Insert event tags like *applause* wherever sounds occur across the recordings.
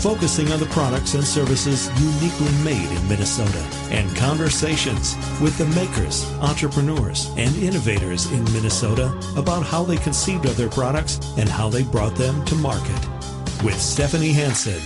focusing on the products and services uniquely made in Minnesota, and conversations with the makers, entrepreneurs, and innovators in Minnesota about how they conceived of their products and how they brought them to market. With Stephanie Hansen,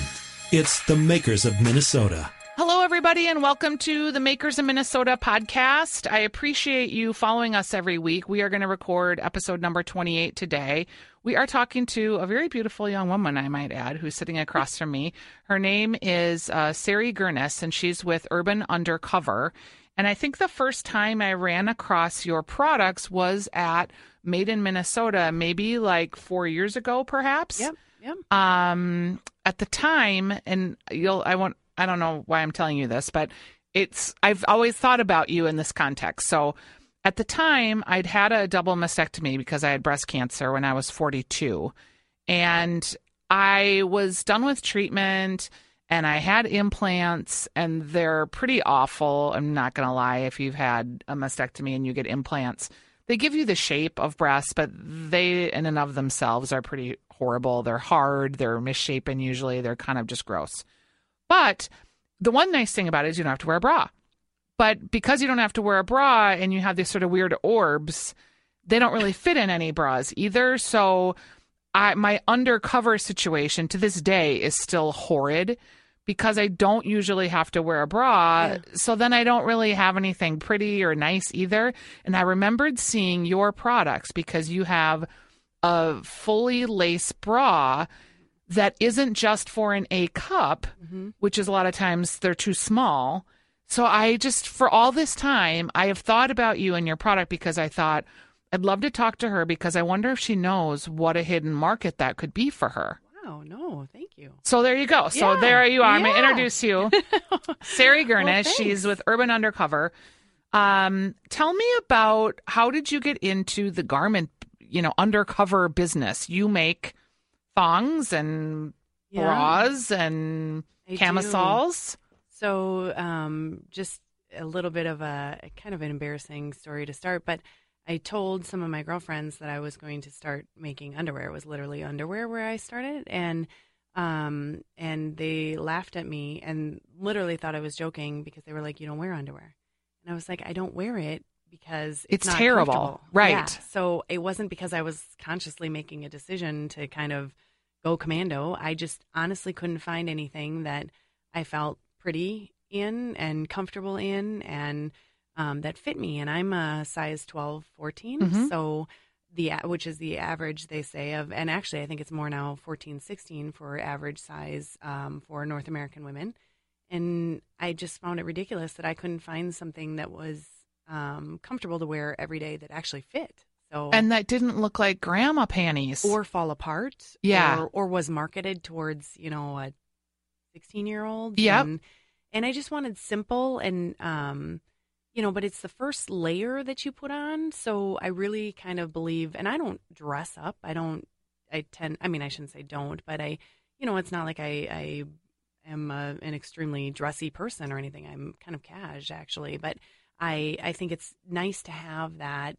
it's the makers of Minnesota. Hello, everybody, and welcome to the Makers of Minnesota podcast. I appreciate you following us every week. We are going to record episode number 28 today. We are talking to a very beautiful young woman, I might add, who's sitting across from me. Her name is uh, Sari Gurness, and she's with Urban Undercover. And I think the first time I ran across your products was at Made in Minnesota, maybe like four years ago, perhaps. Yep. Yep. Um, at the time, and you'll, I won't, I don't know why I'm telling you this, but it's, I've always thought about you in this context. So at the time, I'd had a double mastectomy because I had breast cancer when I was 42. And I was done with treatment and I had implants, and they're pretty awful. I'm not going to lie. If you've had a mastectomy and you get implants, they give you the shape of breasts, but they, in and of themselves, are pretty horrible. They're hard, they're misshapen usually, they're kind of just gross. But the one nice thing about it is you don't have to wear a bra. But because you don't have to wear a bra and you have these sort of weird orbs, they don't really fit in any bras either. So I my undercover situation to this day is still horrid because I don't usually have to wear a bra. Yeah. So then I don't really have anything pretty or nice either. And I remembered seeing your products because you have a fully lace bra that isn't just for an A cup, which is a lot of times they're too small. So I just, for all this time, I have thought about you and your product because I thought I'd love to talk to her because I wonder if she knows what a hidden market that could be for her. Wow. No, thank you. So there you go. So Yeah, there you are. I'm going to introduce you. *laughs* Sari Gurnish. thanks. She's with Urban Undercover. Um, tell me about how did you get into the garment, you know, undercover business? You make thongs and Yeah, bras and I do. camisoles. So, um, just a little bit of a kind of an embarrassing story to start, but I told some of my girlfriends that I was going to start making underwear. It was literally underwear where I started, and um, and they laughed at me and literally thought I was joking because they were like, "You don't wear underwear," and I was like, "I don't wear it." Because It's it's, terrible. Right. Yeah. So it wasn't because I was consciously making a decision to kind of go commando. I just honestly couldn't find anything that I felt pretty in and comfortable in and um, that fit me. And I'm a size 12, 14. Mhm. So the, which is the average they say of, and actually I think it's more now 14, 16 for average size um, for North American women. And I just found it ridiculous that I couldn't find something that was um, comfortable to wear every day that actually fit. So And that didn't look like grandma panties. or fall apart. Yeah. Or, or was marketed towards, you know, a 16 year old. Yep. And, and I just wanted simple and, um, you know, but it's the first layer that you put on. So I really kind of believe, and I don't dress up. I don't, I tend, I mean, I shouldn't say don't, but I, you know, it's not like I, I am a, an extremely dressy person or anything. I'm kind of cash actually, but I, I think it's nice to have that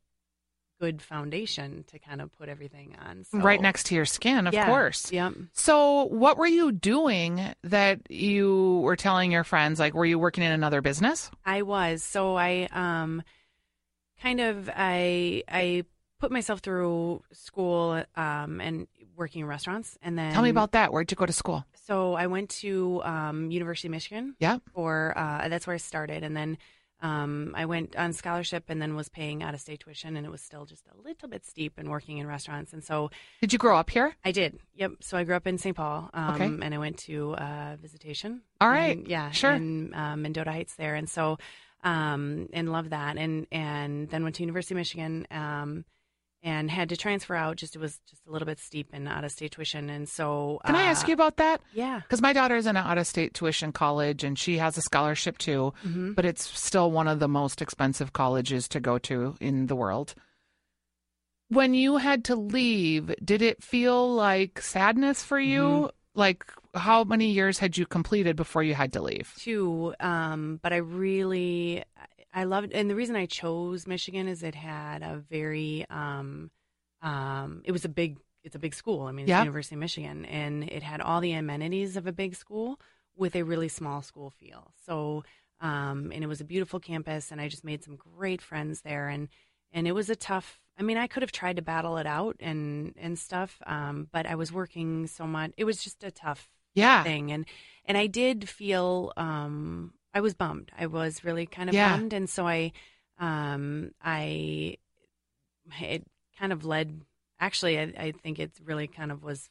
good foundation to kind of put everything on. So, right next to your skin, of Yeah. course. Yep. So, what were you doing that you were telling your friends? Like, were you working in another business? I was. So I um kind of I I put myself through school um and working in restaurants and then Tell me about that. Where'd you go to school? so I went to um University of Michigan Yeah. for uh that's where I started and then um I went on scholarship and then was paying out of state tuition and it was still just a little bit steep and working in restaurants and so Did you grow up here? I did. Yep. So I grew up in St. Paul. Um, Okay. And I went to uh, visitation. All right. in- yeah. Sure. In uh, Mendota Heights there. And so, um, and loved that. And, and then went to University of Michigan. And had to transfer out. Just it was just a little bit steep and out of state tuition, and so Can I uh, ask you about that? Yeah, Because my daughter's in an out of state tuition college and she has a scholarship too, hmm but it's still one of the most expensive colleges to go to in the world. when you had to leave, did it feel like sadness for you? Mm-hmm. Like how many years had you completed before you had to leave? Two, um, but I really, I loved, and the reason I chose Michigan is it had a very, um, um, it was a big, it's a big school. I mean, it's Yeah. University of Michigan, and it had all the amenities of a big school with a really small school feel. So, um, and it was a beautiful campus, and I just made some great friends there, and and it was a tough. I mean, I could have tried to battle it out and and stuff, um, but I was working so much. It was just a tough Yeah. thing and and I did feel um I was bummed. I was really kind of Yeah. bummed and so I um I it kind of led actually I, I think it really kind of was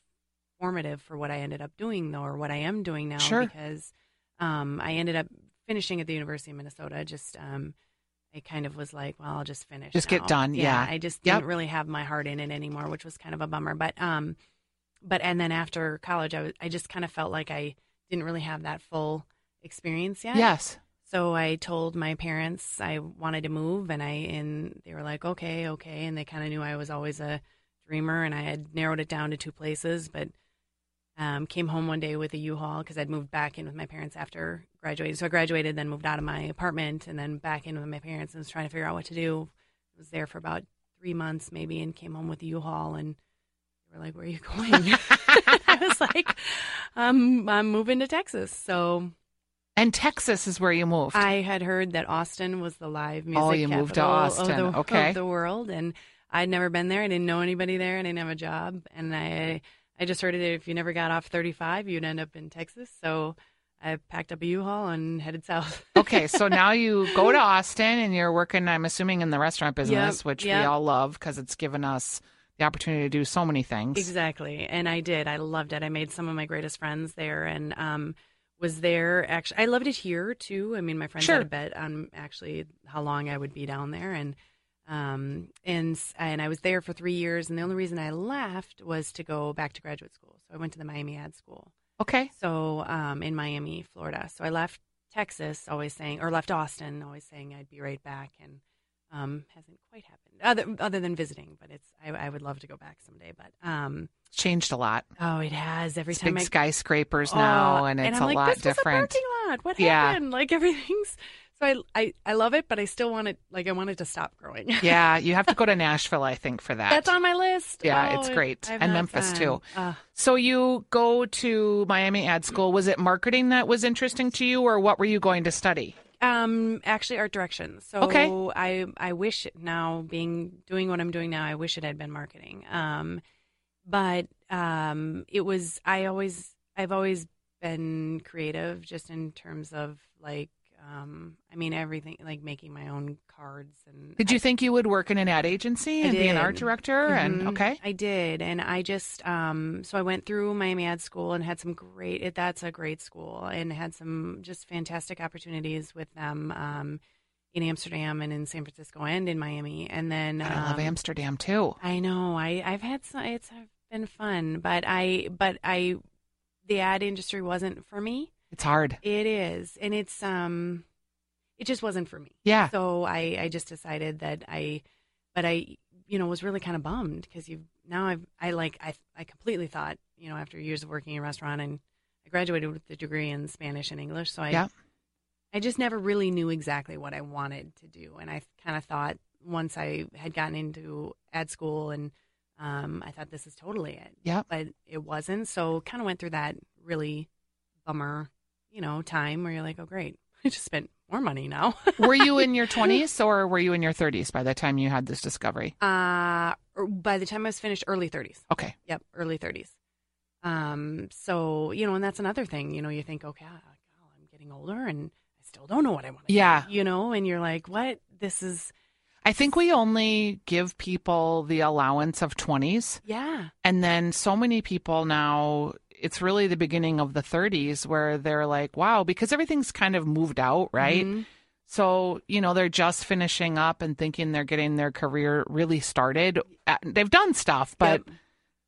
formative for what I ended up doing though or what I am doing now Sure. because um I ended up finishing at the University of Minnesota just um I kind of was like, well, I'll just finish. Just get now. done, yeah. I just Yep. didn't really have my heart in it anymore, which was kind of a bummer. But um, but and then after college, I was I just kind of felt like I didn't really have that full experience yet. Yes. So I told my parents I wanted to move, and I and they were like, okay, okay, and they kind of knew I was always a dreamer, and I had narrowed it down to two places, but um, came home one day with a U-Haul because I'd moved back in with my parents after graduating. So I graduated, then moved out of my apartment, and then back in with my parents and was trying to figure out what to do. was there for about three months maybe, and came home with a U-Haul, and they were like, "Where are you going?" *laughs* I was like, um, "I'm moving to Texas." So And Texas is where you moved. I had heard that Austin was the live music Oh, you moved to capital Austin. Of the, Okay. of the world, and I'd never been there. I didn't know anybody there. I didn't have a job, and I I just heard that if you never got off 35, you'd end up in Texas. So I packed up a U-Haul and *laughs* headed south. okay, so now you go to *laughs* Austin and you're working, I'm assuming, in the restaurant business, Yep, which we all love because it's given us the opportunity to do so many things. Exactly. And I did. I loved it. I made some of my greatest friends there and um, was there. Actually, I loved it here too. I mean, my friends Sure. had a bet on actually how long I would be down there. And um, and and I was there for three years. And the only reason I left was to go back to graduate school. So I went to the Miami Ad School. Okay. So um, in Miami, Florida. So I left Texas, always saying, or left Austin, always saying I'd be right back, and um, hasn't quite happened. Other other than visiting, but it's I, I would love to go back someday. But um, It's changed a lot. oh, it has every It's time big I skyscrapers Oh, now, and it's I'm a like, lot different. a parking lot. What Yeah. happened? Like *laughs* everything's. So I, I I love it, but I still want it. Like I want it to stop growing. *laughs* yeah, you have to go to Nashville, I think, for that. That's on my list. Yeah, Oh, it's great. And Memphis, gone. too. Uh, So you go to Miami Ad School. Was it marketing that was interesting to you, or what were you going to study? Um, actually, art direction. So Okay. I I wish now being doing what I'm doing now. I wish it had been marketing. Um, but um, it was. I always I've always been creative, just in terms of like. Um, I mean everything like making my own cards and. Did you think you would work in an ad agency I and be an art director? And Mhm. okay, I did, and I just um, so I went through Miami Ad School and had some great. It, that's a great school, and had some just fantastic opportunities with them um, in Amsterdam and in San Francisco and in Miami. And then I love um, Amsterdam too. I know I I've had some. It's been fun, but I but I the ad industry wasn't for me. It's hard. It is, and it's um, it just wasn't for me. Yeah. So I I just decided that I, but I you know was really kind of bummed because you now I've I like I I completely thought you know after years of working in a restaurant and I graduated with a degree in Spanish and English, so I Yeah. I just never really knew exactly what I wanted to do, and I kind of thought once I had gotten into ad school and um, I thought this is totally it Yeah. but it wasn't. So kind of went through that really bummer, you know, time where you're like, oh great, I *laughs* just spent more money now. *laughs* were you in your 20s or were you in your 30s by the time you had this discovery? uh, by the time I was finished, early 30s. Okay. Yep, early 30s. Um, so you know, and that's another thing. You know, you think, okay, oh, I'm getting older, and I still don't know what I want. to Yeah. you know, and you're like, what? This is I think we only give people the allowance of 20s. yeah, And then so many people now, it's really the beginning of the 30s where they're like, wow, because everything's kind of moved out, right? Mhm. So, you know, they're just finishing up and thinking they're getting their career really started. Uh, They've done stuff, but Yep.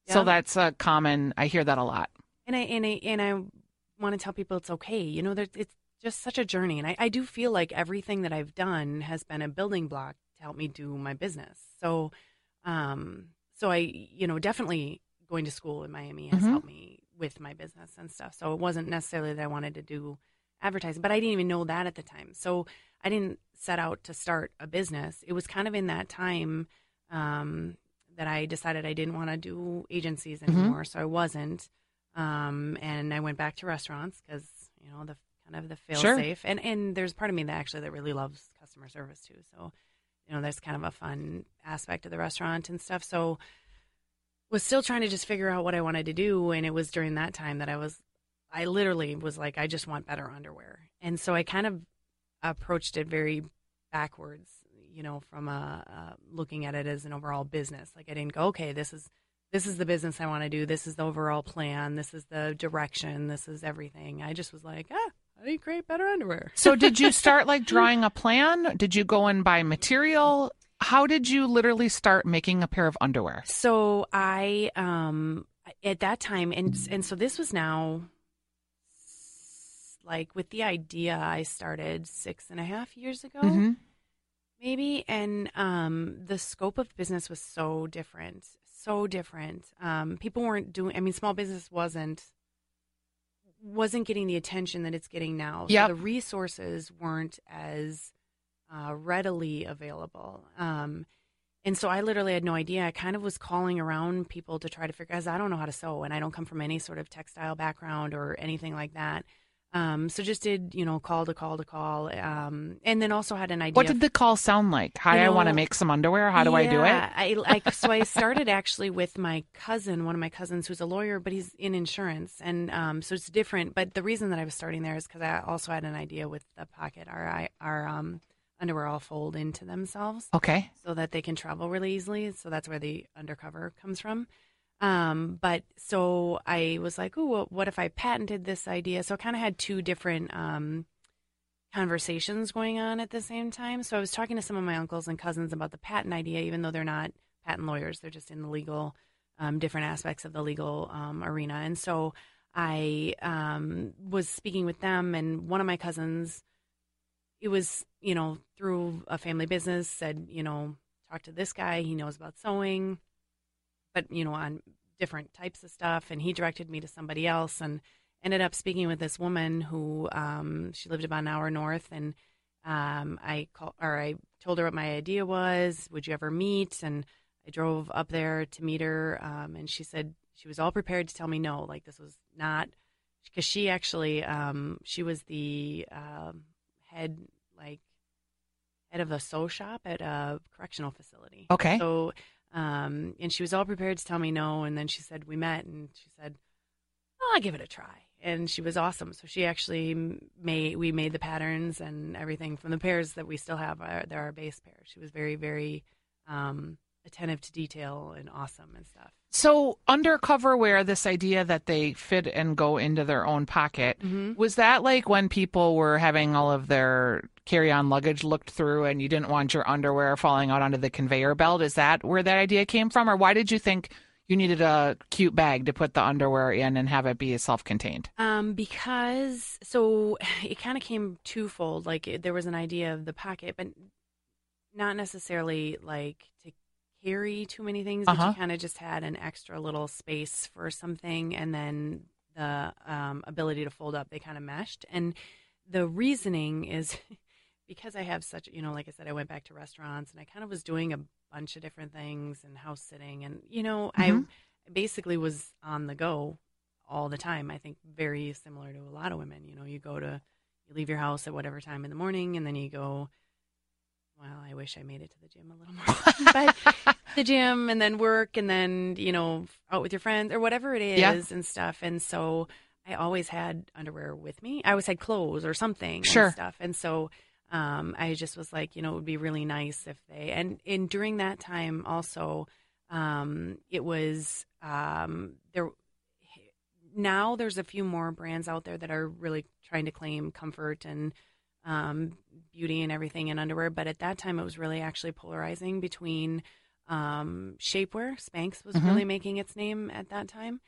so that's a common, I hear that a lot. and I and I and I want to tell people it's okay. You know, it's just such a journey, and I, I do feel like everything that I've done has been a building block to help me do my business. So, um, so I, you know, definitely going to school in Miami has Mhm. helped me with my business and stuff. So it wasn't necessarily that I wanted to do advertising, but I didn't even know that at the time. So I didn't set out to start a business. It was kind of in that time um, that I decided I didn't want to do agencies Mhm. anymore. So I wasn't. Um, and I went back to restaurants because, you know, the kind of the fail Sure. safe. And, and there's part of me that actually that really loves customer service too. So, you know, there's kind of a fun aspect of the restaurant and stuff. So was still trying to just figure out what I wanted to do. And it was during that time that I was, I literally was like, I just want better underwear. And so I kind of approached it very backwards, you know, from a, uh, looking at it as an overall business. Like I didn't go, okay, this is, this is the business I want to do. This is the overall plan. This is the direction. This is everything. I just was like, ah, I need create better underwear. So did you *laughs* start like drawing a plan? Did you go and buy material? How did you literally start making a pair of underwear? So I um at that time and and so this was now like with the idea I started six and a half years ago hmm maybe and um the scope of business was so different so different. Um people weren't doing I mean small business wasn't wasn't getting the attention that it's getting now. Yeah, so the resources weren't as uh, readily available um and so I literally had no idea. I kind of was calling around people to try to figure because I don't know how to sew and I don't come from any sort of textile background or anything like that. Um, so just did, you know, call to call to call. Um, and then also had an idea. What did the call sound like? Hi, You I want to make some underwear. How do I do it? Yeah, I so I started actually with my cousin, one of my cousins who's a lawyer, but he's in insurance, and um, so it's different. But the reason that I was starting there is because I also had an idea with the pocket. Our our um, underwear all fold into themselves Okay. so that they can travel really easily. So that's where the undercover comes from. Um, but so I was like, oh, well, what if I patented this idea? So I kind of had two different um, conversations going on at the same time. So I was talking to some of my uncles and cousins about the patent idea, even though they're not patent lawyers, they're just in the legal, um, different aspects of the legal um, arena. And so I um, was speaking with them, and one of my cousins, it was, you know, through a family business, said, you know, talk to this guy. He knows about sewing, but, you know, on different types of stuff. And he directed me to somebody else and ended up speaking with this woman who um, she lived about an hour north. And um, I call, or I told her what my idea was. Would you ever meet? And I drove up there to meet her. Um, and she said she was all prepared to tell me no, like this was not because she actually um, she was the um, head like head of a sew shop at a correctional facility. Okay. So, um, and she was all prepared to tell me no, and then she said we met, and she said, "Oh, I'll give it a try." And she was awesome. So she actually made we made the patterns and everything from the pairs that we still have. Are, they're our base pairs. She was very very um, attentive to detail and awesome and stuff. So undercover wear, this idea that they fit and go into their own pocket, Mm-hmm. was that like when people were having all of their carry-on luggage looked through and you didn't want your underwear falling out onto the conveyor belt? Is that where that idea came from, or why did you think you needed a cute bag to put the underwear in and have it be self-contained? Um, because so *sighs* it kind of came twofold. Like it, there was an idea of the pocket, but not necessarily like to carry too many things. But Uh-huh. you kind of just had an extra little space for something, and then the um, ability to fold up. They kind of meshed, and the reasoning is *laughs* because I have such, you know, like I said, I went back to restaurants, and I kind of was doing a bunch of different things and house sitting, and you know, Mhm. I basically was on the go all the time. I think very similar to a lot of women. You know, you go to, you leave your house at whatever time in the morning, and then you go. Well, I wish I made it to the gym a little *laughs* more, but the gym and then work and then you know out with your friends or whatever it is Yeah. and stuff. And so I always had underwear with me. I always had clothes or something Sure. and stuff. And so um, I just was like, you know, it would be really nice if they and and during that time also um, it was um, there. Now there's a few more brands out there that are really trying to claim comfort and um, beauty and everything in underwear. But at that time, it was really actually polarizing between um, shapewear. Spanx was Mhm. really making its name at that time,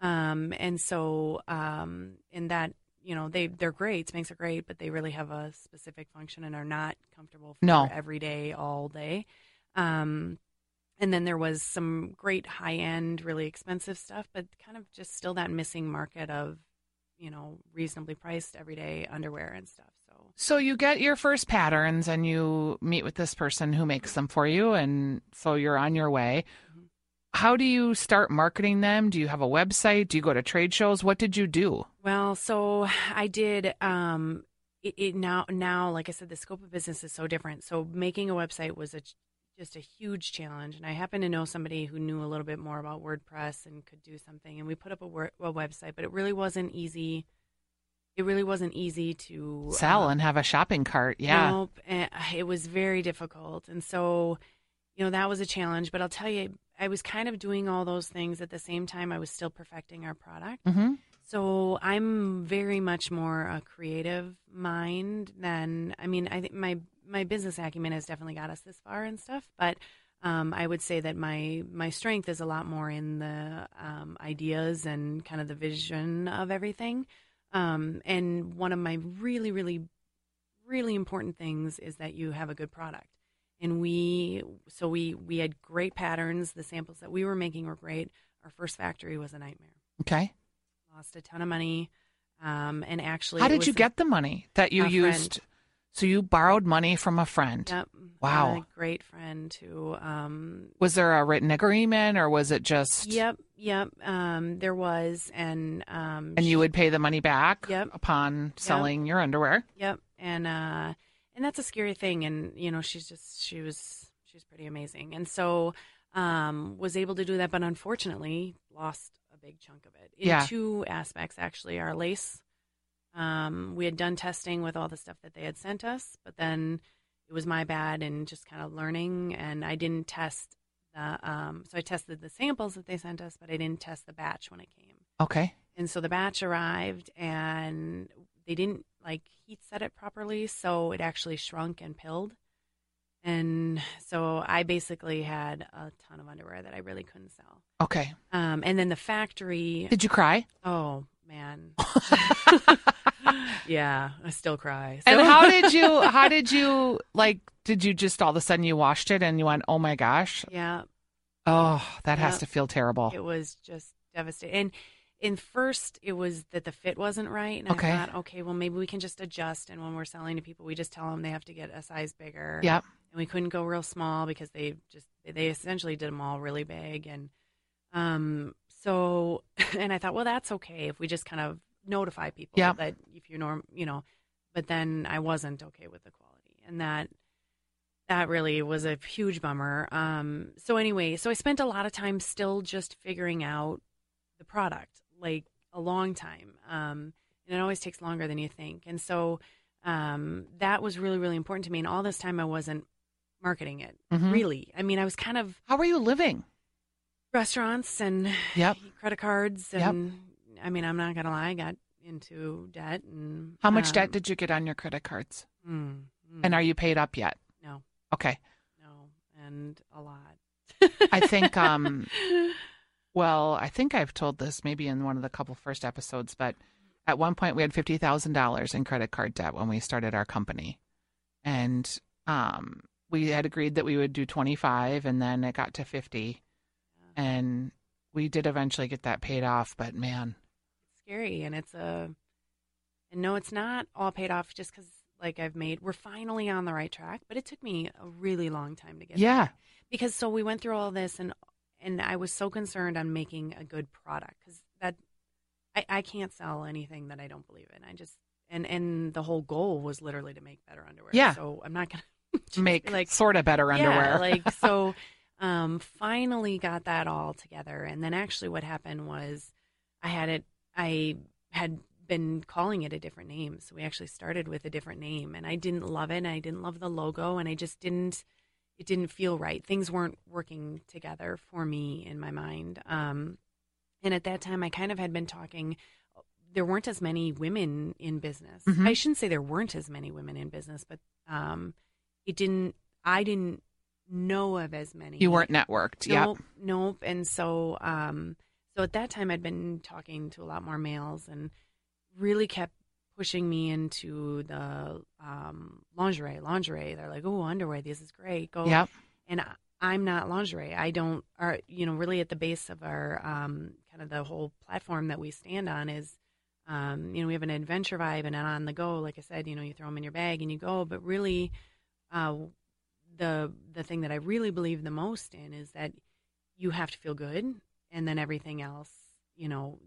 um, and so um, in that you know they they're great. Spanx are great, but they really have a specific function and are not comfortable for No. every day, all day. Um, and then there was some great high end, really expensive stuff, but kind of just still that missing market of, you know, reasonably priced everyday underwear and stuff. So you get your first patterns and you meet with this person who makes them for you and so you're on your way. How do you start marketing them? Do you have a website? Do you go to trade shows? What did you do? Well, so I did. Um, it, it now now like I said, the scope of business is so different. So making a website was a just a huge challenge, and I happened to know somebody who knew a little bit more about WordPress and could do something, and we put up a, wor- a website, but it really wasn't easy. It really wasn't easy to Sell um, and have a shopping cart. Yeah. Nope. eh, It was very difficult. And so, you know, that was a challenge. But I'll tell you, I was kind of doing all those things at the same time I was still perfecting our product. hmm So I'm very much more a creative mind than, I mean, I think my, my business acumen has definitely got us this far and stuff. But um, I would say that my, my strength is a lot more in the um, ideas and kind of the vision of everything. Um, and one of my really, really really important things is that you have a good product. And we, so we, we had great patterns. The samples that we were making were great. Our first factory was a nightmare. Okay. Lost a ton of money. Um, and actually, How did you get the money that you used? friend. So you borrowed money from a friend. Yep. Wow. A great friend who, um, Was there a written agreement or was it just yep, yep. Um, there was, and, um, and you would pay the money back Yep. upon selling your underwear? Yep, and uh, and that's a scary thing. And you know, she's just she was she's pretty amazing, and so um, was able to do that, but unfortunately lost a big chunk of it in Yeah. two aspects. Actually, our lace. Um, we had done testing with all the stuff that they had sent us, but then it was my bad and just kind of learning, and I didn't test the. Um, so I tested the samples that they sent us, but I didn't test the batch when it came. Okay. And so the batch arrived and they didn't like heat set it properly, so it actually shrunk and pilled. And so I basically had a ton of underwear that I really couldn't sell. Okay. Um, and then the factory, Did you cry? oh man, *laughs* yeah, I still cry. And how did you how did you like did you just all of a sudden you washed it and you went, "Oh my gosh." yeah, Oh, that has to feel terrible. it was just devastating. And in first, it was that the fit wasn't right, and Okay. I thought, okay, well maybe we can just adjust. And when we're selling to people, we just tell them they have to get a size bigger. Yep. and we couldn't go real small because they just they essentially did them all really big and um so *laughs* and I thought well that's okay if we just kind of notify people Yeah. that if you're norm you know but then I wasn't okay with the quality and that that really was a huge bummer um so anyway so I spent a lot of time still just figuring out the product like a long time um and it always takes longer than you think and so um, that was really really important to me and all this time i wasn't marketing it Mhm. really i mean i was kind of How were you living? restaurants and Yep. *laughs* credit cards Yep. and i mean i'm not gonna lie i got into debt and How much um, debt did you get on your credit cards? mm, mm, And are you paid up yet? no Okay. no and a lot I think um *laughs* well, I think I've told this maybe in one of the couple first episodes, but at one point we had fifty thousand dollars in credit card debt when we started our company, and um, we had agreed that we would do twenty five, and then it got to fifty, and we did eventually get that paid off. But man, it's scary and it's a and no it's not all paid off just because like i've made we're finally on the right track but it took me a really long time to get yeah, there. because so we went through all this and and i was so concerned on making a good product because that I, I can't sell anything that i don't believe in i just and and the whole goal was literally to make better underwear Yeah. so i'm not gonna *laughs* make like sort of better underwear. yeah, like *laughs* so um finally got that all together and then actually what happened was I had it I had been calling it a different name. So we actually started with a different name and I didn't love it and I didn't love the logo and I just didn't it didn't feel right. Things weren't working together for me in my mind. Um and at that time I kind of had been talking there weren't as many women in business. Mhm. I shouldn't say there weren't as many women in business, but um it didn't I didn't know of as many. you weren't networked. Nope, nope. And so, um, so at that time, I'd been talking to a lot more males, and really kept pushing me into the um, lingerie. Lingerie. They're like, "Oh, underwear. This is great. Go." Yep. And I, I'm not lingerie. I don't are you know really at the base of our um, kind of the whole platform that we stand on is um, you know we have an adventure vibe and on the go. Like I said, you know you throw them in your bag and you go. But really, uh, the the thing that I really believe the most in is that you have to feel good, and then everything else you know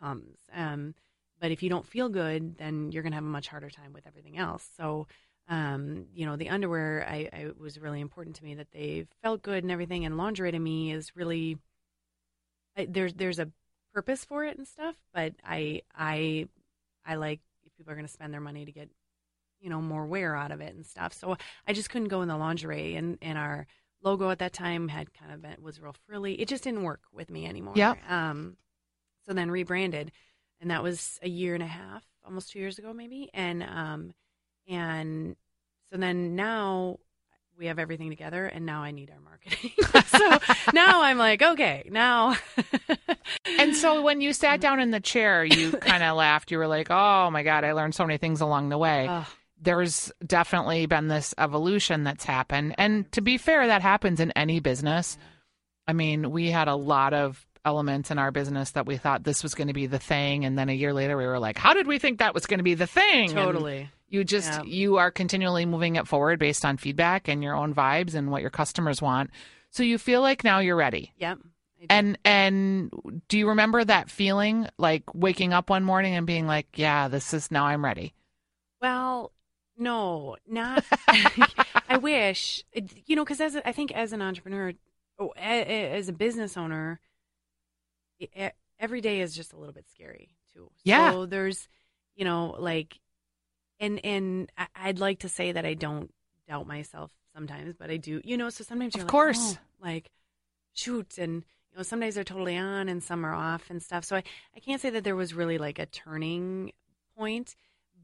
comes. Um, but if you don't feel good, then you're going to have a much harder time with everything else. So um, you know, the underwear I, I was really important to me that they felt good and everything. And lingerie to me is really I, there's there's a purpose for it and stuff. But I I I like if people are going to spend their money to get you know more wear out of it and stuff. So I just couldn't go in the lingerie and and our logo at that time had kind of been, was real frilly. It just didn't work with me anymore. Yep. Um, so then rebranded, and that was a year and a half, almost two years ago, maybe. And um, and so then now we have everything together and now I need our marketing. *laughs* so now I'm like, okay, now. *laughs* And so when you sat down in the chair, you *laughs* kind of laughed. You were like, "Oh my god, I learned so many things along the way." There's definitely been this evolution that's happened. And to be fair, that happens in any business. I mean, we had a lot of elements in our business that we thought this was going to be the thing and then a year later we were like, "How did we think that was going to be the thing?" And totally. you just Yeah. you are continually moving it forward based on feedback and your own vibes and what your customers want. So you feel like now you're ready. Yep. And and do you remember that feeling like waking up one morning and being like, yeah, this is now I'm ready. Well, no, not. *laughs* I wish, you know, because as a, I think as an entrepreneur, oh, as a business owner, every day is just a little bit scary too. Yeah. So there's, you know, like, and and I'd like to say that I don't doubt myself sometimes, but I do. You know, so sometimes Of you're course. like, oh, like, shoot, and you know, some days are totally on and some are off and stuff. So I I can't say that there was really like a turning point,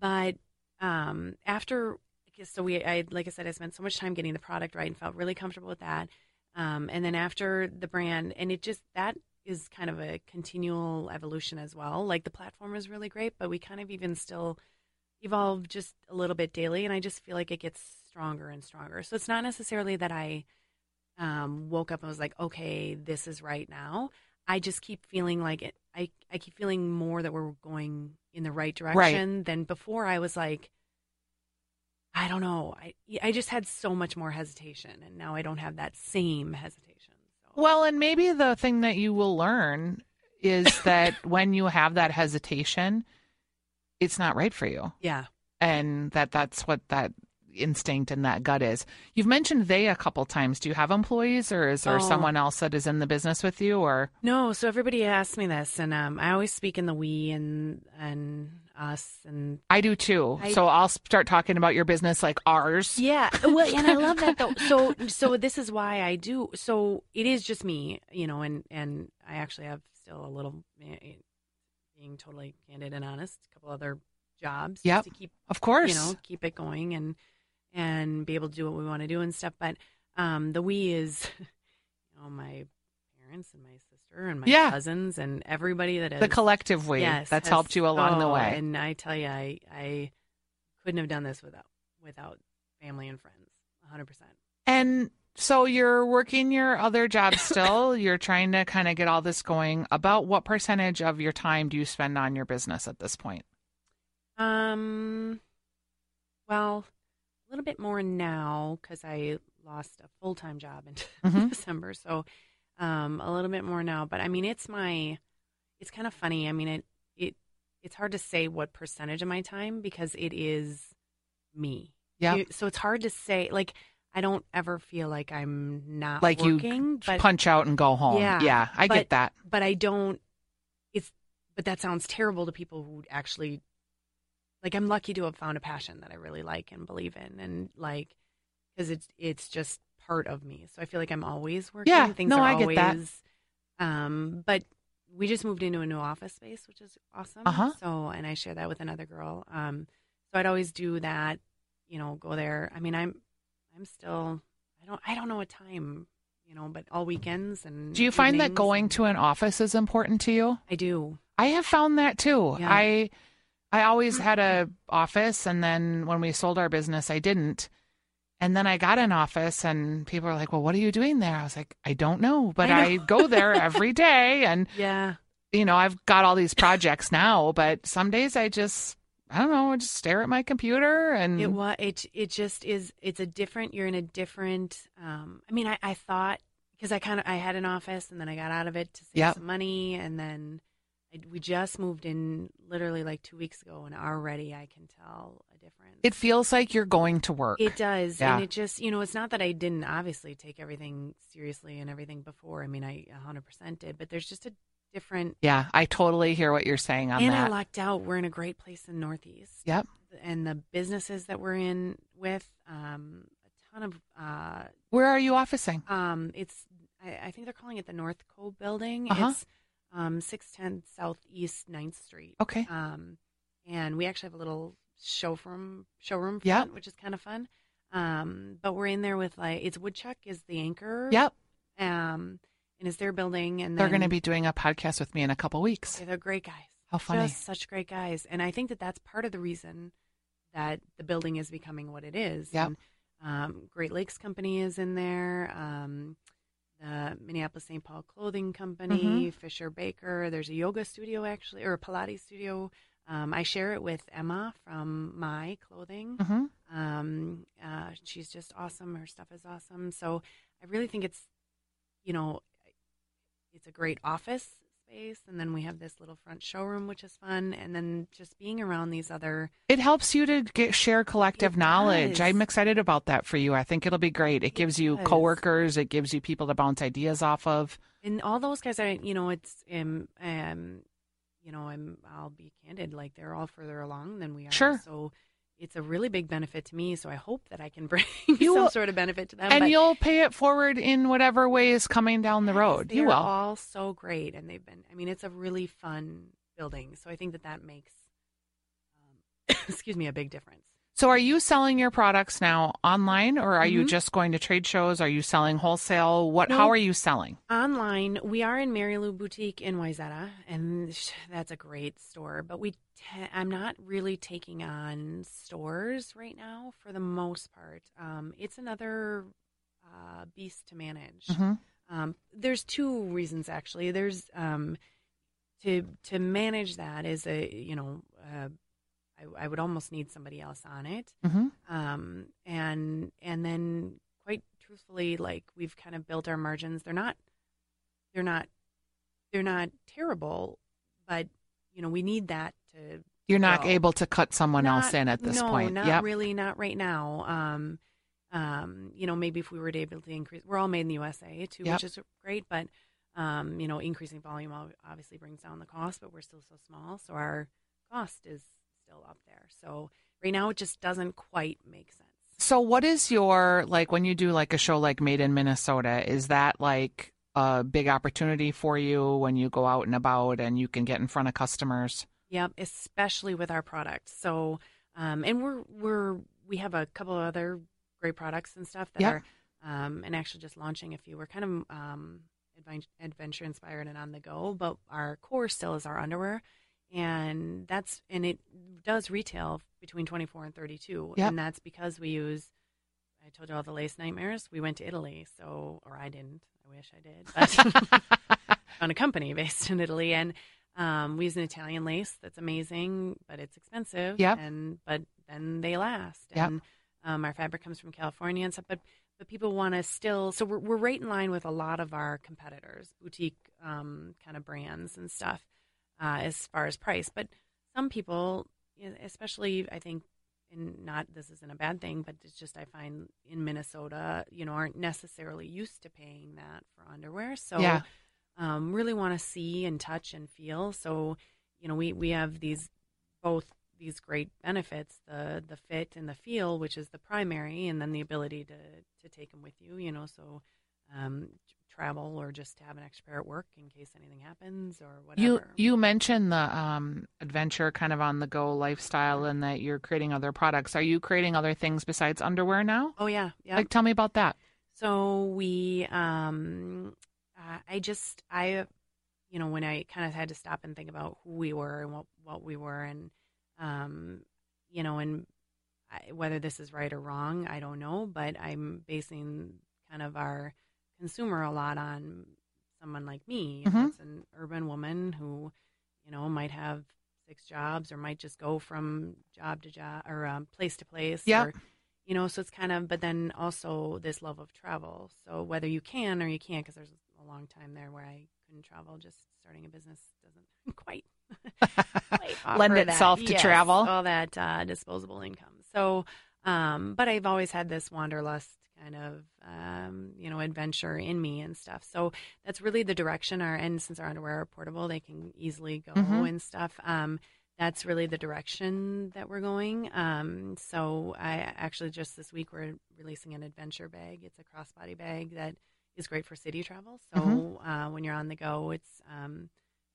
but um, after so we I like I said I spent so much time getting the product right and felt really comfortable with that. Um, and then after the brand and it just that is kind of a continual evolution as well. Like the platform is really great, but we kind of even still evolve just a little bit daily and I just feel like it gets stronger and stronger. So it's not necessarily that I um, woke up and was like, okay, this is right now. I just keep feeling like it, I, I keep feeling more that we're going in the right direction than before. I was like, I don't know. I, I just had so much more hesitation, and now I don't have that same hesitation. Well, and maybe the thing that you will learn is *laughs* that when you have that hesitation, it's not right for you. yeah, And that that's what that instinct and that gut is. You've mentioned they a couple times. Do you have employees or is there Oh. someone else that is in the business with you or no. So everybody asks me this, and um, I always speak in the we and and us and I do too. I- so I'll start talking about your business like ours. Yeah, well, and I love that *laughs* though. So, so this is why I do. So it is just me, you know, and and I actually have still a little, eh, being totally candid and honest, a couple other jobs Yep. to keep Of course. you know keep it going and and be able to do what we want to do and stuff. But um, the we is, *laughs* you know, my parents and my sister and my Yeah. cousins and everybody that is the collective we Yes, that's has- helped you along the oh, way. And I tell you, I I couldn't have done this without without family and friends. 100. percent And so you're working your other job *coughs* still. you're trying to kind of get all this going. About what percentage of your time do you spend on your business at this point? Um, well, a little bit more now because I lost a full time job in Mhm. *laughs* December, so um, a little bit more now. But I mean, it's my, it's kind of funny. I mean, it it it's hard to say what percentage of my time because it is me. Yeah. So it's hard to say. Like, I don't ever feel like I'm not Like you working, but Punch out and go home. Yeah, Yeah, I but- get that. but I don't. It's but that sounds terrible to people who actually like. I'm lucky to have found a passion that I really like and believe in, and like because it's it's just part of me. So I feel like I'm always working. Yeah, things no, are I get that. always. Um, but we just moved into a new office space, which is awesome. Uh-huh. So and I share that with another girl. Um, so I'd always do that. You know, go there. I mean, I'm I'm still. I don't. I don't know what time. You know, but all weekends and. Do you find that going to an office is important to you? I do. I have found that too. Yeah. I I always had a office and then when we sold our business I didn't. And then I got an office, and people were like, "Well, what are you doing there?" I was like, "I don't know, but I I, go there *laughs* every day, and Yeah. you know, I've got all these projects now. But some days I just, I don't know, I just stare at my computer and It was it it just is it's a different you're in a different um I mean I, I thought because I kind of I had an office and then I got out of it to save Yep. some money and then I, we just moved in literally like 2 weeks ago and already I can tell a difference. it feels like you're going to work. It does. Yeah. And it just, you know, it's not that I didn't obviously take everything seriously and everything before. I mean, I 100% did, but there's just a different yeah, I totally hear what you're saying on and I that. lucked out. We're in a great place in Northeast yep. and the businesses that we're in with um, a ton of uh, Where are you officing? um, it's I, I think they're calling it the North Co building Uh-huh. it's um, 610 southeast 9th street Okay. um, and we actually have a little showroom showroom Yep. which is kind of fun um, but we're in there with like it's woodchuck is the anchor Yep. um, and it's their building and They're going to be doing a podcast with me in a couple weeks. Okay, they're great guys How funny. just such great guys. And I think that that's part of the reason that the building is becoming what it is. Yep. And, um, Great Lakes Company is in there. Um, the Minneapolis St. Paul Clothing Company, Mm-hmm. Fisher Baker. There's a yoga studio actually, or a Pilates studio. Um, I share it with Emma from My Clothing. hmm Um, uh, she's just awesome. Her stuff is awesome. So I really think it's, you know, it's a great office space, and then we have this little front showroom, which is fun, and then just being around these other. It helps you to get share collective It knowledge. I'm excited about that for you. I think it'll be great. It, gives you does. coworkers. It gives you people to bounce ideas off of. And all those guys are, you know, it's um, um, you know, I'm I'll be candid, like they're all further along than we are. Sure. So it's a really big benefit to me. So I hope that I can *laughs* bring You some will- sort of benefit to them. and but- you'll pay it forward in whatever way is coming down the road. You they're will. all so great, and they've been. I mean, it's a really fun building, so I think that that makes, um, *coughs* excuse me, a big difference. So, are you selling your products now online, or are you Mhm. just going to trade shows? Are you selling wholesale? What? How are you selling? Online, we are in Mary Lou Boutique in Wayzata, and that's a great store. But we, te- I'm not really taking on stores right now for the most part. Um, it's another uh, beast to manage. hmm Um, there's two reasons actually. There's um, to to manage that is a you know uh, I, I would almost need somebody else on it. hmm Um, and and then quite truthfully, like we've kind of built our margins. They're not they're not they're not terrible, but you know we need that to You're not grow. able to cut someone else in at this no, point. not yep. really, not right now. Um, um, you know, maybe if we were to able to increase, we're all made in the USA too, Yep. which is great. But um, you know, increasing volume obviously brings down the cost, but we're still so small, so our cost is still up there. So right now, it just doesn't quite make sense. So, what is your like when you do like a show like Made in Minnesota? Is that like a big opportunity for you when you go out and about and you can get in front of customers? Yep, especially with our products. So, um, and we're we're we have a couple of other great products and stuff that Yep. are, um, and actually just launching a few. We're kind of um, adventure inspired and on the go, but our core still is our underwear, and that's and it does retail between twenty four and thirty two, Yep. and that's because we use. I told you all the lace nightmares. We went to Italy, so or I didn't. I wish I did, but *laughs* on a company based in Italy, and um, we use an Italian lace that's amazing, but it's expensive. Yep. And but then they last. Yep. And um, our fabric comes from California and stuff. But but people want to still. So we're we're right in line with a lot of our competitors, boutique um, kind of brands and stuff, uh, as far as price. But some people, especially I think. And not this isn't a bad thing, but it's just I find in Minnesota, you know, aren't necessarily used to paying that for underwear. So Yeah. um, really want to see and touch and feel. So, you know, we, we have these both these great benefits the the fit and the feel, which is the primary, and then the ability to to take them with you. You know, so um, travel or just to have an extra pair at work in case anything happens or whatever. You you mentioned the um, adventure kind of on the go lifestyle and that you're creating other products. Are you creating other things besides underwear now? oh yeah, yeah. Like tell me about that. So we, um, uh, I just, I, you know, when I kind of had to stop and think about who we were and what, what we were, and, um, you know, and I, whether this is right or wrong, I don't know, but I'm basing kind of our consumer a lot on someone like me. Mhm. It's an urban woman who, you know, might have six jobs or might just go from job to job or um, place to place. Yep. Or, you know, so it's kind of, but then also this love of travel. So whether you can or you can't, because there's a long time there where I couldn't travel, just starting a business doesn't *laughs* quite, quite *laughs* Lend that. itself to Yes, travel. all that uh, disposable income. So, um, but I've always had this wanderlust kind of, um, you know, adventure in me and stuff. So that's really the direction our, and since our underwear are portable, they can easily go Mhm. and stuff. Um, that's really the direction that we're going. Um, so I actually just this week we're releasing an adventure bag. It's a crossbody bag that is great for city travel. So Mhm. uh, when you're on the go, it's um,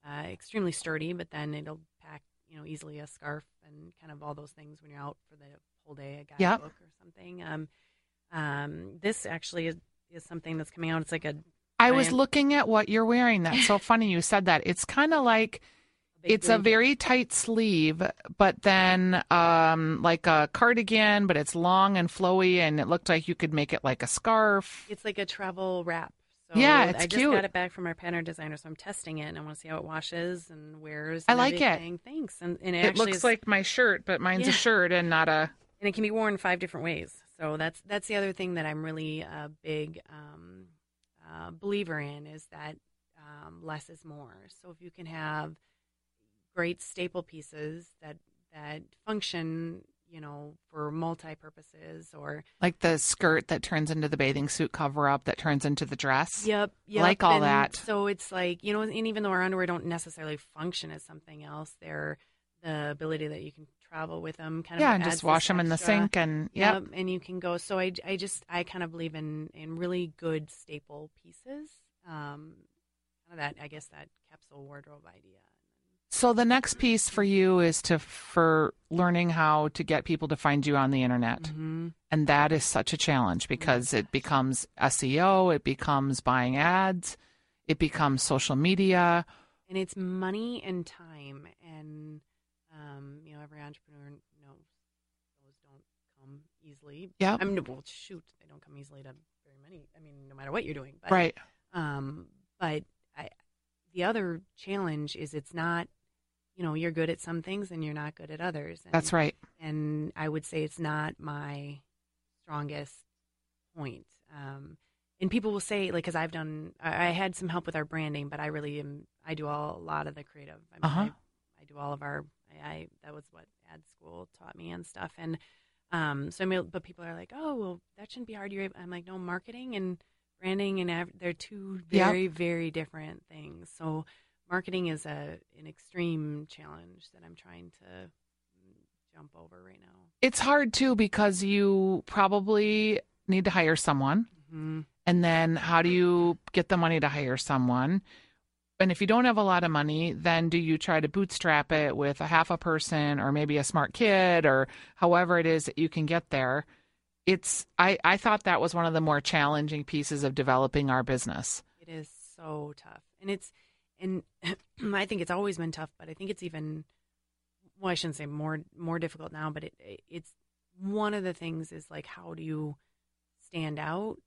uh, extremely sturdy, but then it'll pack you know easily a scarf and kind of all those things when you're out for the whole day, a Yep. or something. Um, this actually is, is something that's coming out. It's like a I was looking at what you're wearing. That's so *laughs* funny you said that. It's kind of like it's a very tight sleeve, but then um, like a cardigan, but it's long and flowy, and it looked like you could make it like a scarf. It's like a travel wrap. So Yeah, it's I just cute. got it back from our pattern designer, so I'm testing it and I want to see how it washes and wears. I and like it. Thanks. And, and it, It looks is- like my shirt, but mine's a shirt and not a. and it can be worn five different ways. So that's that's the other thing that I'm really a big um, uh, believer in is that um, less is more. So if you can have great staple pieces that that function, you know, for multi purposes or Like the skirt that turns into the bathing suit cover up that turns into the dress. Yep, yep. Like all and that. So it's like you know, and even though our underwear don't necessarily function as something else, they're the ability that you can travel with them. Kind of Yeah, and just wash them in the sink and yep. Yep, and you can go. So I, I just I kind of believe in in really good staple pieces. Um, kind of that I guess that capsule wardrobe idea. So the next piece for you is to for learning how to get people to find you on the internet. Mm-hmm. And that is such a challenge because it becomes SEO, it becomes buying ads, it becomes social media. And it's money and time, and um, you know every entrepreneur knows those don't come easily. Yep. I mean, well, shoot, they don't come easily to very many. I mean, no matter what you're doing, but, Right. Um, but I, the other challenge is it's not, you know, you're good at some things and you're not good at others. And, That's right. And I would say it's not my strongest point. Um, and people will say, like, because I've done, I, I had some help with our branding, but I really am, I do all, a lot of the creative. I mean, Uh-huh. I, I do all of our, I, that was what ad school taught me and stuff. And, um, so I mean, but people are like, oh, well, that shouldn't be hard. You're, able-" I'm like, no, marketing and branding and av- they're two Yep. very, very different things. So marketing is a, an extreme challenge that I'm trying to mm, jump over right now. It's hard too because you probably need to hire someone. hmm And then how do you get the money to hire someone? And if you don't have a lot of money, then do you try to bootstrap it with a half a person or maybe a smart kid or however it is that you can get there? It's I, I thought that was one of the more challenging pieces of developing our business. It is so tough, and it's and *clears throat* I think it's always been tough, but I think it's even well, I shouldn't say more more difficult now, but it it's one of the things is like how do you stand out,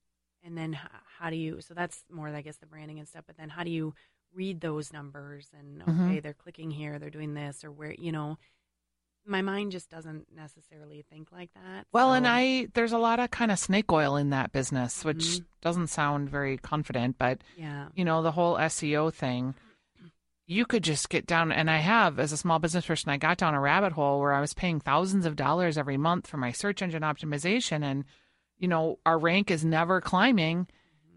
and then how, how do you? So that's more, I guess, the branding and stuff. But then how do you read those numbers and okay, Mhm. they're clicking here, they're doing this, or where you know. My mind just doesn't necessarily think like that. Well, and I there's a lot of kind of snake oil in that business, which Mhm. doesn't sound very confident, but yeah, you know, the whole SEO thing, you could just get down, and I have as a small business person, I got down a rabbit hole where I was paying thousands of dollars every month for my search engine optimization. And, you know, our rank is never climbing, Mm-hmm.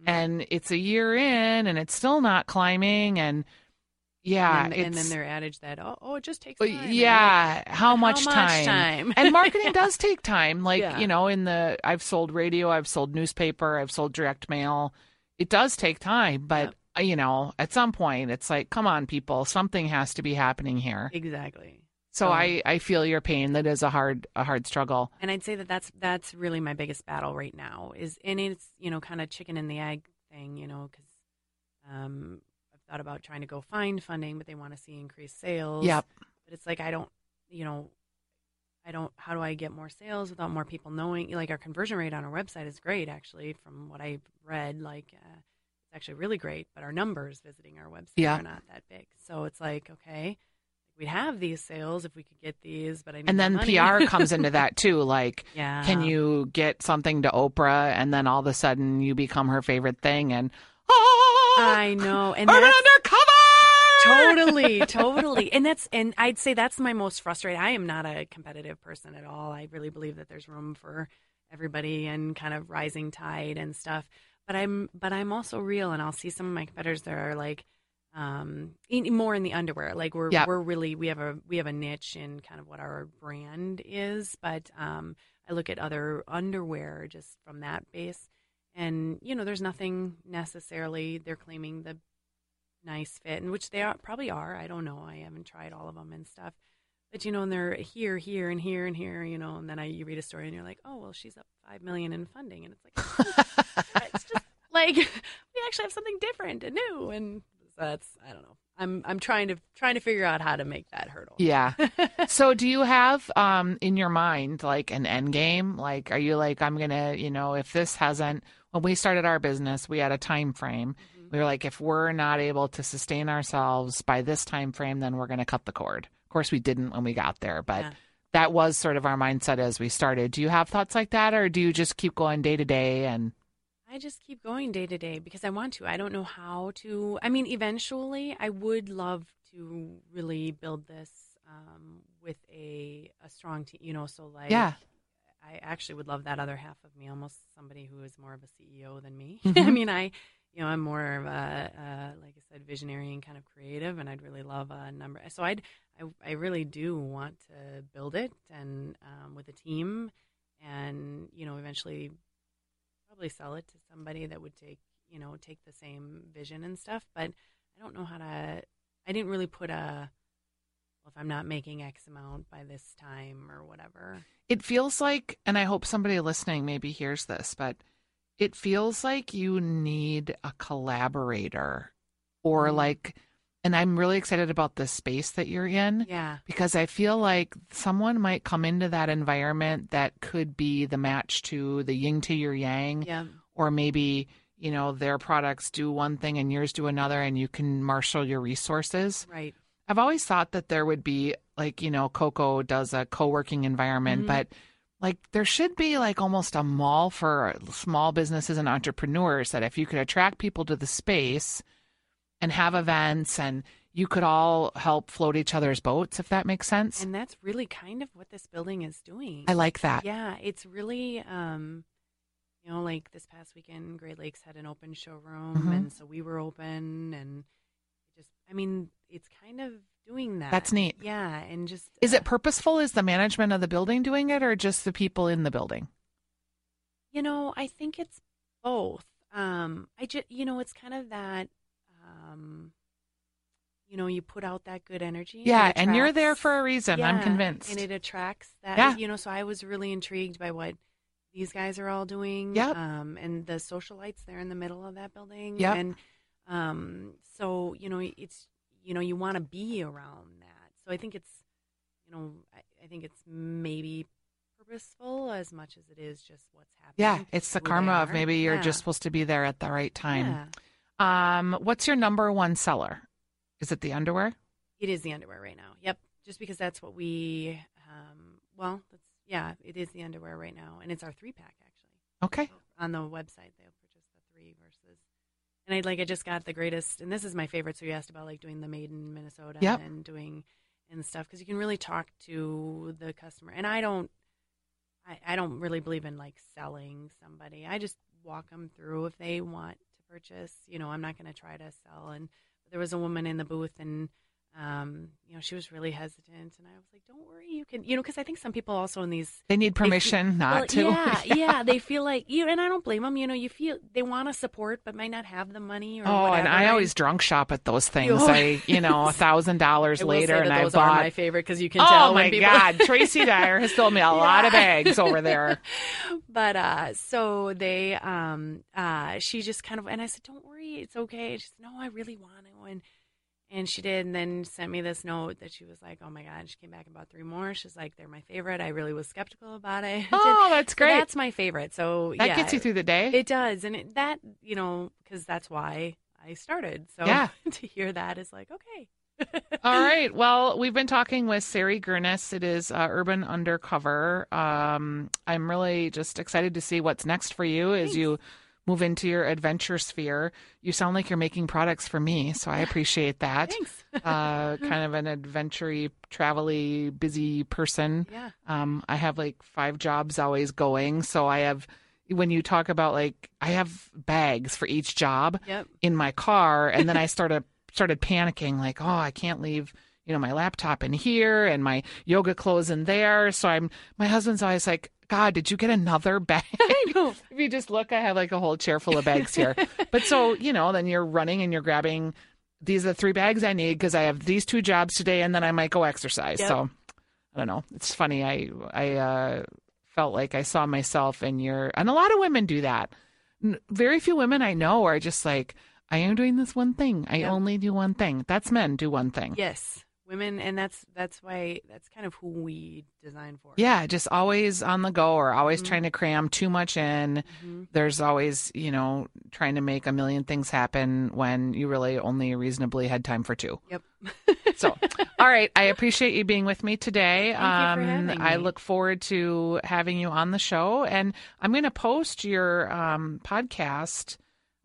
And it's a year in, and it's still not climbing. And yeah, and, then, and then their adage that oh, oh it just takes time. I'm like, yeah, how much much time? time? and *laughs* marketing does take time. Like, Yeah. you know, in the I've sold radio, I've sold newspaper, I've sold direct mail. It does take time, but you know, at some point it's like, come on people, something has to be happening here. Exactly. So So- I I feel your pain. That is a hard a hard struggle. And I'd say that that's that's really my biggest battle right now is and it's you know kind of chicken and the egg thing you know because um, I've thought about trying to go find funding but they want to see increased sales. Yep. But it's like I don't you know I don't. How do I get more sales without more people knowing? Like our conversion rate on our website is great, actually, from what I've read. Like uh, it's actually really great, but our numbers visiting our website Yeah. are not that big. So it's like, okay, we'd have these sales if we could get these, but I need And then. PR comes into that *laughs* too. Like, yeah. can you get something to Oprah and then all of a sudden you become her favorite thing and oh, I know, and that's undercover. totally, *laughs* totally. And that's and I'd say that's my most frustrating. I am not a competitive person at all. I really believe that there's room for everybody and kind of rising tide and stuff. But I'm but I'm also real and I'll see some of my competitors that are like um in, more in the underwear. Like we're we're really we have a we have a niche in kind of what our brand is, but um I look at other underwear just from that base and you know there's nothing necessarily they're claiming the nice fit, and which they are, probably are. I don't know. I haven't tried all of them and stuff. But you know, and they're here, here, and here, and here. You know, and then I you read a story and you're like, oh well, she's up five million in funding, and it's like *laughs* it's just like *laughs* we actually have something different and new, and that's I don't know. I'm I'm trying to trying to figure out how to make that hurdle. Yeah. *laughs* so do you have um in your mind like an end game? Like are you like I'm going to, you know, if this hasn't when we started our business, we had a time frame. Mm-hmm. We were like if we're not able to sustain ourselves by this time frame, then we're going to cut the cord. Of course we didn't when we got there, but Yeah. that was sort of our mindset as we started. Do you have thoughts like that or do you just keep going day to day and I just keep going day to day because I want to. I don't know how to. I mean, eventually, I would love to really build this um, with a a strong team. You know, so like, Yeah. I actually would love that other half of me, almost somebody who is more of a CEO than me. Mhm. *laughs* I mean, I, you know, I'm more of a, uh, like I said, visionary and kind of creative, and I'd really love a number. So I'd, I, I really do want to build it and um, with a team, and you know, eventually probably sell it to somebody that would take you know take the same vision and stuff but i don't know how to i didn't really put a well if i'm not making x amount by this time or whatever it feels like and i hope somebody listening maybe hears this but it feels like you need a collaborator or Mhm. like and i'm really excited about the space that you're in yeah. because i feel like someone might come into that environment that could be the match to the yin to your yang yeah. or maybe you know their products do one thing and yours do another and you can marshal your resources. Right. I've always thought that there would be like, you know, Coco does a co-working environment, Mhm. but like there should be like almost a mall for small businesses and entrepreneurs that if you could attract people to the space and have events and you could all help float each other's boats if that makes sense. and that's really kind of what this building is doing I like that. yeah it's really um you know like this past weekend great lakes had an open showroom Mhm. and so we were open and just i mean it's kind of doing that That's neat. yeah and just Is uh, it purposeful? Is the management of the building doing it or just the people in the building? You know, I think it's both. Um, I just, you know, it's kind of that, um, you know, you put out that good energy. Yeah, it and you're there for a reason. I'm convinced. and it attracts that. Yeah. You know, so I was really intrigued by what these guys are all doing. Yep. Um, and the socialites there in the middle of that building. Yep. And um, so you know, it's you know, you want to be around that. So I think it's, you know, I, I think it's maybe purposeful as much as it is just what's happening. Yeah, it's the karma of maybe you're Yeah. just supposed to be there at the right time. Yeah. Um, what's your number one seller? Is it the underwear? It is the underwear right now. Yep. Just because that's what we, um, well, that's, yeah, it is the underwear right now. And it's our three pack, actually. Okay. On the website, they'll purchase the three versus. And I like, I just got the greatest, and this is my favorite. So you asked about like doing the made in Minnesota Yep. and doing and stuff because you can really talk to the customer. And I don't, I, I don't really believe in like selling somebody. I just walk them through if they want purchase. You know, I'm not going to try to sell. And there was a woman in the booth and um, you know, she was really hesitant, and I was like, "Don't worry, you can." You know, because I think some people also in these They need they feel- permission not well, to. Yeah, *laughs* yeah, they feel like you, and I don't blame them. You know, you feel they want to support, but might not have the money or Oh, whatever. and I always drunk shop at those things. I, you know, a thousand dollars *laughs* later, and I bought. my favorite because you can oh tell my people. God, Tracy *laughs* Dyer has sold me a lot of Yeah. bags over there. but uh so they um uh she just kind of and I said don't worry it's okay she said no I really want to and And she did, and then sent me this note that she was like, "Oh my god!" She came back and bought three more. She's like, "They're my favorite." I really was skeptical about it. *laughs* Oh, that's So great. that's my favorite. So that yeah, gets you through the day. It does, and it, that you know, because that's why I started. So Yeah. *laughs* to hear that is like, okay, *laughs* All right. Well, we've been talking with Sari Gurnis. It is uh, Urban Undercover. Um, I'm really just excited to see what's next for you as you move into your adventure sphere. You sound like you're making products for me, so I appreciate *laughs* that. Thanks. uh, kind of an adventure travel-y, busy person. Yeah. Um, I have like five jobs always going, so I have. When you talk about like, I have bags for each job Yep. in my car and then I *laughs* started started panicking like oh I can't leave you know my laptop in here and my yoga clothes in there so I'm my husband's always like god did you get another *laughs* bag I know. if you just look I have like a whole chair full of bags here *laughs* but so you know then you're running and you're grabbing these are the three bags I need because I have these two jobs today and then I might go exercise Yep. so I don't know it's funny I I uh felt like I saw myself in your and a lot of women do that very few women I know are just like, I am doing this one thing. I Yep. only do one thing. That's men do one thing. Yes, women, and that's that's why that's kind of who we design for. Yeah, just always on the go or always Mhm. trying to cram too much in. Mhm. There's always, you know, trying to make a million things happen when you really only reasonably had time for two. Yep. So, *laughs* all right, I appreciate you being with me today. Um, Thank you for having I look forward to having you on the show, and I'm going to post your um, podcast.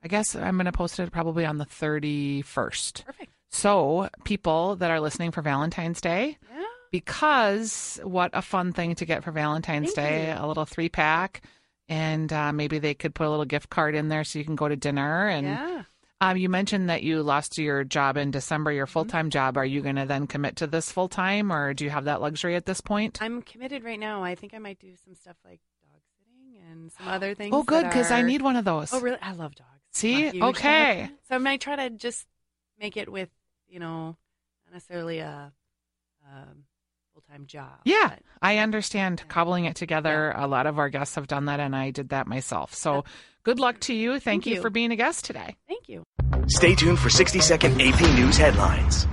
I guess I'm going to post it probably on the 31st. Perfect. So, people that are listening for Valentine's Day, Yeah. because what a fun thing to get for Valentine's Thank Day you. a little three pack. And uh, maybe they could put a little gift card in there so you can go to dinner. And yeah. um, you mentioned that you lost your job in December, Mm-hmm. your full time job. Are you going to then commit to this full time, or do you have that luxury at this point? I'm committed right now. I think I might do some stuff like dog sitting and some *gasps* other things. Oh, good, because I need one of those. Oh, really? I love dogs. See? I'm a huge Okay. So I might try to just make it with, you know, not necessarily a um, full time job. Yeah, but- I understand Yeah. cobbling it together. A lot of our guests have done that, and I did that myself. So good luck to you. Thank, Thank you you. for being a guest today. Thank you. Stay tuned for 60 second AP News headlines.